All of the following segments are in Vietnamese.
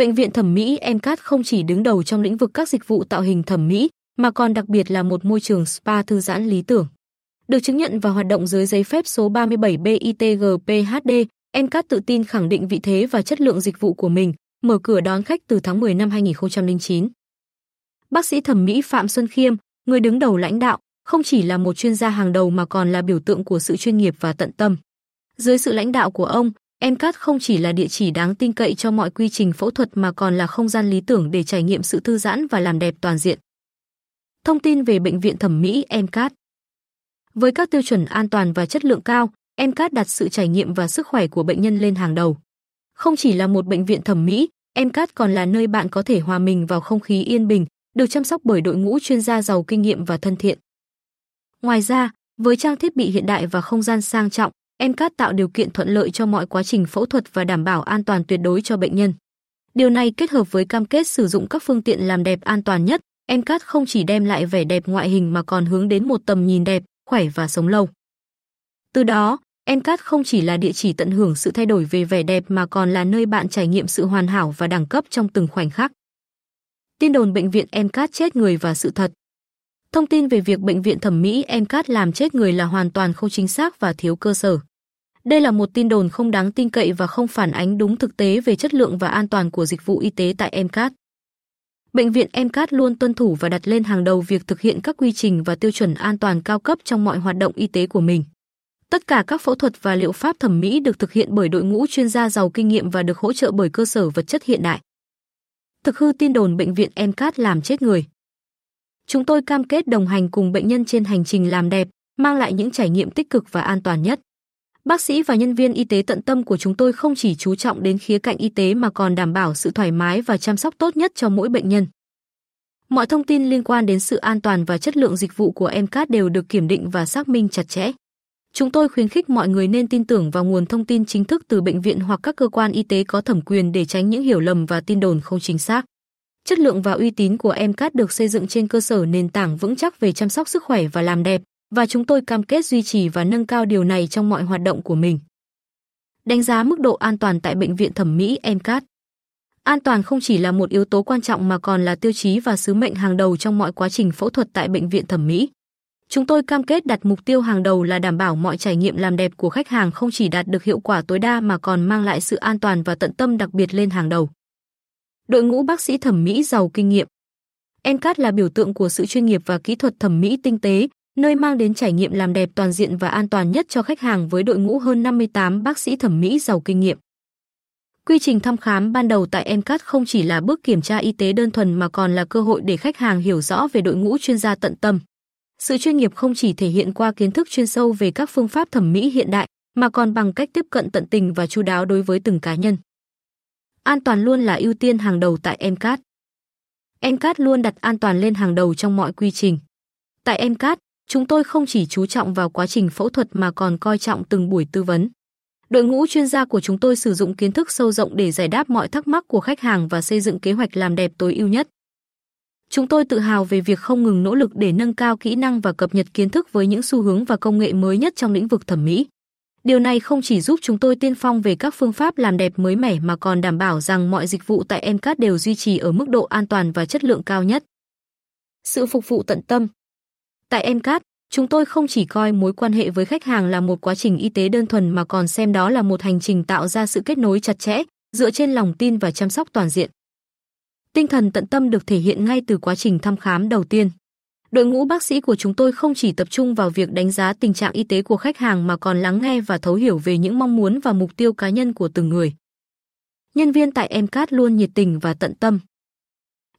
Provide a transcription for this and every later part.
Bệnh viện thẩm mỹ MCAT không chỉ đứng đầu trong lĩnh vực các dịch vụ tạo hình thẩm mỹ, mà còn đặc biệt là một môi trường spa thư giãn lý tưởng. Được chứng nhận và hoạt động dưới giấy phép số 37 BITGPHD, MCAT tự tin khẳng định vị thế và chất lượng dịch vụ của mình, mở cửa đón khách từ tháng 10 năm 2009. Bác sĩ thẩm mỹ Phạm Xuân Khiêm, người đứng đầu lãnh đạo, không chỉ là một chuyên gia hàng đầu mà còn là biểu tượng của sự chuyên nghiệp và tận tâm. Dưới sự lãnh đạo của ông, MCAT không chỉ là địa chỉ đáng tin cậy cho mọi quy trình phẫu thuật mà còn là không gian lý tưởng để trải nghiệm sự thư giãn và làm đẹp toàn diện. Thông tin về bệnh viện thẩm mỹ MCAT Với các tiêu chuẩn an toàn và chất lượng cao, MCAT đặt sự trải nghiệm và sức khỏe của bệnh nhân lên hàng đầu. Không chỉ là một bệnh viện thẩm mỹ, MCAT còn là nơi bạn có thể hòa mình vào không khí yên bình, được chăm sóc bởi đội ngũ chuyên gia giàu kinh nghiệm và thân thiện. Ngoài ra, với trang thiết bị hiện đại và không gian sang trọng, MCAT tạo điều kiện thuận lợi cho mọi quá trình phẫu thuật và đảm bảo an toàn tuyệt đối cho bệnh nhân. Điều này kết hợp với cam kết sử dụng các phương tiện làm đẹp an toàn nhất, MCAT không chỉ đem lại vẻ đẹp ngoại hình mà còn hướng đến một tầm nhìn đẹp, khỏe và sống lâu. Từ đó, MCAT không chỉ là địa chỉ tận hưởng sự thay đổi về vẻ đẹp mà còn là nơi bạn trải nghiệm sự hoàn hảo và đẳng cấp trong từng khoảnh khắc. Tin đồn bệnh viện MCAT chết người và sự thật. Thông tin về việc bệnh viện thẩm mỹ MCAT làm chết người là hoàn toàn không chính xác và thiếu cơ sở. Đây là một tin đồn không đáng tin cậy và không phản ánh đúng thực tế về chất lượng và an toàn của dịch vụ y tế tại MCAT. Bệnh viện MCAT luôn tuân thủ và đặt lên hàng đầu việc thực hiện các quy trình và tiêu chuẩn an toàn cao cấp trong mọi hoạt động y tế của mình. Tất cả các phẫu thuật và liệu pháp thẩm mỹ được thực hiện bởi đội ngũ chuyên gia giàu kinh nghiệm và được hỗ trợ bởi cơ sở vật chất hiện đại. Thực hư tin đồn bệnh viện MCAT làm chết người. Chúng tôi cam kết đồng hành cùng bệnh nhân trên hành trình làm đẹp, mang lại những trải nghiệm tích cực và an toàn nhất. Bác sĩ và nhân viên y tế tận tâm của chúng tôi không chỉ chú trọng đến khía cạnh y tế mà còn đảm bảo sự thoải mái và chăm sóc tốt nhất cho mỗi bệnh nhân. Mọi thông tin liên quan đến sự an toàn và chất lượng dịch vụ của MCAT đều được kiểm định và xác minh chặt chẽ. Chúng tôi khuyến khích mọi người nên tin tưởng vào nguồn thông tin chính thức từ bệnh viện hoặc các cơ quan y tế có thẩm quyền để tránh những hiểu lầm và tin đồn không chính xác. Chất lượng và uy tín của MCAT được xây dựng trên cơ sở nền tảng vững chắc về chăm sóc sức khỏe và làm đẹp, và chúng tôi cam kết duy trì và nâng cao điều này trong mọi hoạt động của mình. Đánh giá mức độ an toàn tại bệnh viện thẩm mỹ MCAT. An toàn không chỉ là một yếu tố quan trọng mà còn là tiêu chí và sứ mệnh hàng đầu trong mọi quá trình phẫu thuật tại bệnh viện thẩm mỹ. Chúng tôi cam kết đặt mục tiêu hàng đầu là đảm bảo mọi trải nghiệm làm đẹp của khách hàng không chỉ đạt được hiệu quả tối đa mà còn mang lại sự an toàn và tận tâm đặc biệt lên hàng đầu. Đội ngũ bác sĩ thẩm mỹ giàu kinh nghiệm. MCAT là biểu tượng của sự chuyên nghiệp và kỹ thuật thẩm mỹ tinh tế, nơi mang đến trải nghiệm làm đẹp toàn diện và an toàn nhất cho khách hàng với đội ngũ hơn 58 bác sĩ thẩm mỹ giàu kinh nghiệm. Quy trình thăm khám ban đầu tại MCAT không chỉ là bước kiểm tra y tế đơn thuần mà còn là cơ hội để khách hàng hiểu rõ về đội ngũ chuyên gia tận tâm. Sự chuyên nghiệp không chỉ thể hiện qua kiến thức chuyên sâu về các phương pháp thẩm mỹ hiện đại, mà còn bằng cách tiếp cận tận tình và chu đáo đối với từng cá nhân. An toàn luôn là ưu tiên hàng đầu tại MCAT. MCAT luôn đặt an toàn lên hàng đầu trong mọi quy trình. Tại MCAT, chúng tôi không chỉ chú trọng vào quá trình phẫu thuật mà còn coi trọng từng buổi tư vấn. Đội ngũ chuyên gia của chúng tôi sử dụng kiến thức sâu rộng để giải đáp mọi thắc mắc của khách hàng và xây dựng kế hoạch làm đẹp tối ưu nhất. Chúng tôi tự hào về việc không ngừng nỗ lực để nâng cao kỹ năng và cập nhật kiến thức với những xu hướng và công nghệ mới nhất trong lĩnh vực thẩm mỹ. Điều này không chỉ giúp chúng tôi tiên phong về các phương pháp làm đẹp mới mẻ mà còn đảm bảo rằng mọi dịch vụ tại MCAT đều duy trì ở mức độ an toàn và chất lượng cao nhất. Sự phục vụ tận tâm Tại MCAT, chúng tôi không chỉ coi mối quan hệ với khách hàng là một quá trình y tế đơn thuần mà còn xem đó là một hành trình tạo ra sự kết nối chặt chẽ, dựa trên lòng tin và chăm sóc toàn diện. Tinh thần tận tâm được thể hiện ngay từ quá trình thăm khám đầu tiên. Đội ngũ bác sĩ của chúng tôi không chỉ tập trung vào việc đánh giá tình trạng y tế của khách hàng mà còn lắng nghe và thấu hiểu về những mong muốn và mục tiêu cá nhân của từng người. Nhân viên tại MCAT luôn nhiệt tình và tận tâm.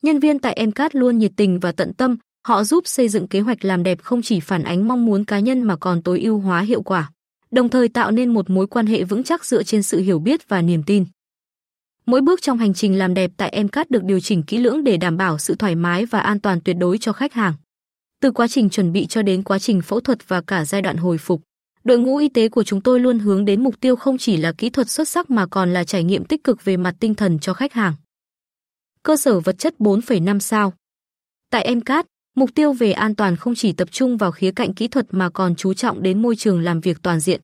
Nhân viên tại MCAT luôn nhiệt tình và tận tâm, họ giúp xây dựng kế hoạch làm đẹp không chỉ phản ánh mong muốn cá nhân mà còn tối ưu hóa hiệu quả, đồng thời tạo nên một mối quan hệ vững chắc dựa trên sự hiểu biết và niềm tin. Mỗi bước trong hành trình làm đẹp tại MCAT được điều chỉnh kỹ lưỡng để đảm bảo sự thoải mái và an toàn tuyệt đối cho khách hàng. Từ quá trình chuẩn bị cho đến quá trình phẫu thuật và cả giai đoạn hồi phục, đội ngũ y tế của chúng tôi luôn hướng đến mục tiêu không chỉ là kỹ thuật xuất sắc mà còn là trải nghiệm tích cực về mặt tinh thần cho khách hàng. Cơ sở vật chất 4,5 sao. Tại MCAT, mục tiêu về an toàn không chỉ tập trung vào khía cạnh kỹ thuật mà còn chú trọng đến môi trường làm việc toàn diện.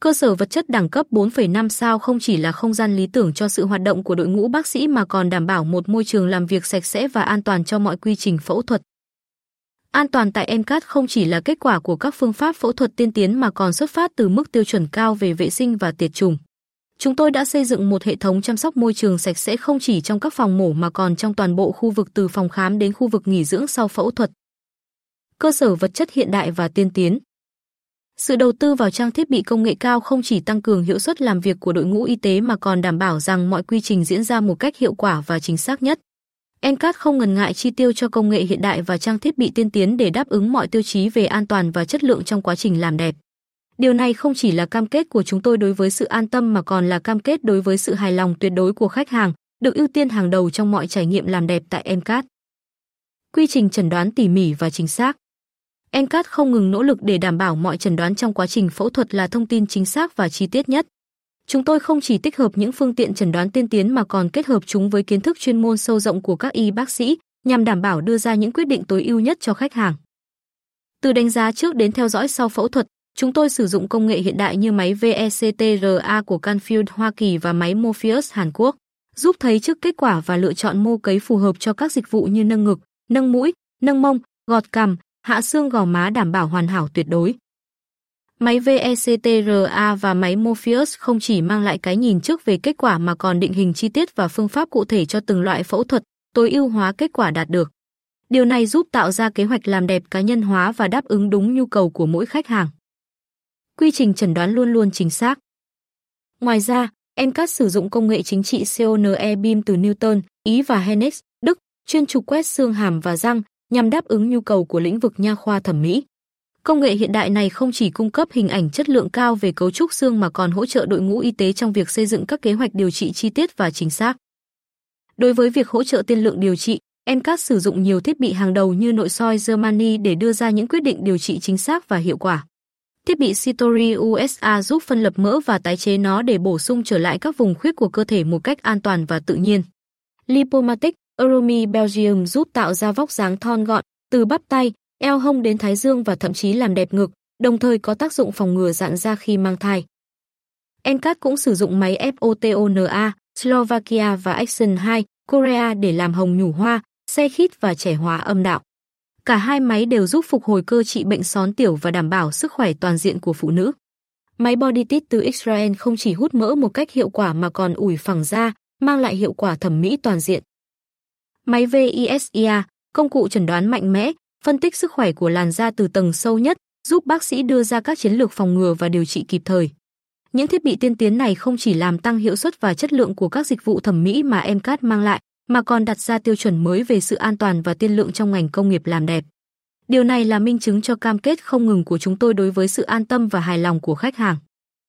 Cơ sở vật chất đẳng cấp 4,5 sao không chỉ là không gian lý tưởng cho sự hoạt động của đội ngũ bác sĩ mà còn đảm bảo một môi trường làm việc sạch sẽ và an toàn cho mọi quy trình phẫu thuật. An toàn tại MCAT không chỉ là kết quả của các phương pháp phẫu thuật tiên tiến mà còn xuất phát từ mức tiêu chuẩn cao về vệ sinh và tiệt trùng. Chúng tôi đã xây dựng một hệ thống chăm sóc môi trường sạch sẽ không chỉ trong các phòng mổ mà còn trong toàn bộ khu vực từ phòng khám đến khu vực nghỉ dưỡng sau phẫu thuật. Cơ sở vật chất hiện đại và tiên tiến. Sự đầu tư vào trang thiết bị công nghệ cao không chỉ tăng cường hiệu suất làm việc của đội ngũ y tế mà còn đảm bảo rằng mọi quy trình diễn ra một cách hiệu quả và chính xác nhất. Encat không ngần ngại chi tiêu cho công nghệ hiện đại và trang thiết bị tiên tiến để đáp ứng mọi tiêu chí về an toàn và chất lượng trong quá trình làm đẹp. Điều này không chỉ là cam kết của chúng tôi đối với sự an tâm mà còn là cam kết đối với sự hài lòng tuyệt đối của khách hàng, được ưu tiên hàng đầu trong mọi trải nghiệm làm đẹp tại Encat. Quy trình chẩn đoán tỉ mỉ và chính xác. Encat không ngừng nỗ lực để đảm bảo mọi chẩn đoán trong quá trình phẫu thuật là thông tin chính xác và chi tiết nhất. Chúng tôi không chỉ tích hợp những phương tiện chẩn đoán tiên tiến mà còn kết hợp chúng với kiến thức chuyên môn sâu rộng của các y bác sĩ nhằm đảm bảo đưa ra những quyết định tối ưu nhất cho khách hàng. Từ đánh giá trước đến theo dõi sau phẫu thuật, chúng tôi sử dụng công nghệ hiện đại như máy VECTRA của Canfield Hoa Kỳ và máy Morpheus Hàn Quốc, giúp thấy trước kết quả và lựa chọn mô cấy phù hợp cho các dịch vụ như nâng ngực, nâng mũi, nâng mông, gọt cằm, hạ xương gò má đảm bảo hoàn hảo tuyệt đối. Máy VECTRA và máy Morpheus không chỉ mang lại cái nhìn trước về kết quả mà còn định hình chi tiết và phương pháp cụ thể cho từng loại phẫu thuật, tối ưu hóa kết quả đạt được. Điều này giúp tạo ra kế hoạch làm đẹp cá nhân hóa và đáp ứng đúng nhu cầu của mỗi khách hàng. Quy trình chẩn đoán luôn luôn chính xác. Ngoài ra, MCAT sử dụng công nghệ chính trị CONE beam từ Newton, Ý và Hennex, Đức, chuyên trục quét xương hàm và răng nhằm đáp ứng nhu cầu của lĩnh vực nha khoa thẩm mỹ. Công nghệ hiện đại này không chỉ cung cấp hình ảnh chất lượng cao về cấu trúc xương mà còn hỗ trợ đội ngũ y tế trong việc xây dựng các kế hoạch điều trị chi tiết và chính xác. Đối với việc hỗ trợ tiên lượng điều trị, MCAT sử dụng nhiều thiết bị hàng đầu như nội soi Germany để đưa ra những quyết định điều trị chính xác và hiệu quả. Thiết bị Sitori USA giúp phân lập mỡ và tái chế nó để bổ sung trở lại các vùng khuyết của cơ thể một cách an toàn và tự nhiên. Lipomatic Euromi Belgium giúp tạo ra vóc dáng thon gọn, từ bắp tay, eo hông đến thái dương và thậm chí làm đẹp ngực, đồng thời có tác dụng phòng ngừa dạn da khi mang thai. Encat cũng sử dụng máy FOTONA, Slovakia và Action 2, Korea để làm hồng nhủ hoa, xe khít và trẻ hóa âm đạo. Cả hai máy đều giúp phục hồi cơ trị bệnh són tiểu và đảm bảo sức khỏe toàn diện của phụ nữ. Máy Bodytit từ Israel không chỉ hút mỡ một cách hiệu quả mà còn ủi phẳng da, mang lại hiệu quả thẩm mỹ toàn diện. Máy VISIA, công cụ chẩn đoán mạnh mẽ, phân tích sức khỏe của làn da từ tầng sâu nhất, giúp bác sĩ đưa ra các chiến lược phòng ngừa và điều trị kịp thời. Những thiết bị tiên tiến này không chỉ làm tăng hiệu suất và chất lượng của các dịch vụ thẩm mỹ mà MCAT mang lại, mà còn đặt ra tiêu chuẩn mới về sự an toàn và tiên lượng trong ngành công nghiệp làm đẹp. Điều này là minh chứng cho cam kết không ngừng của chúng tôi đối với sự an tâm và hài lòng của khách hàng.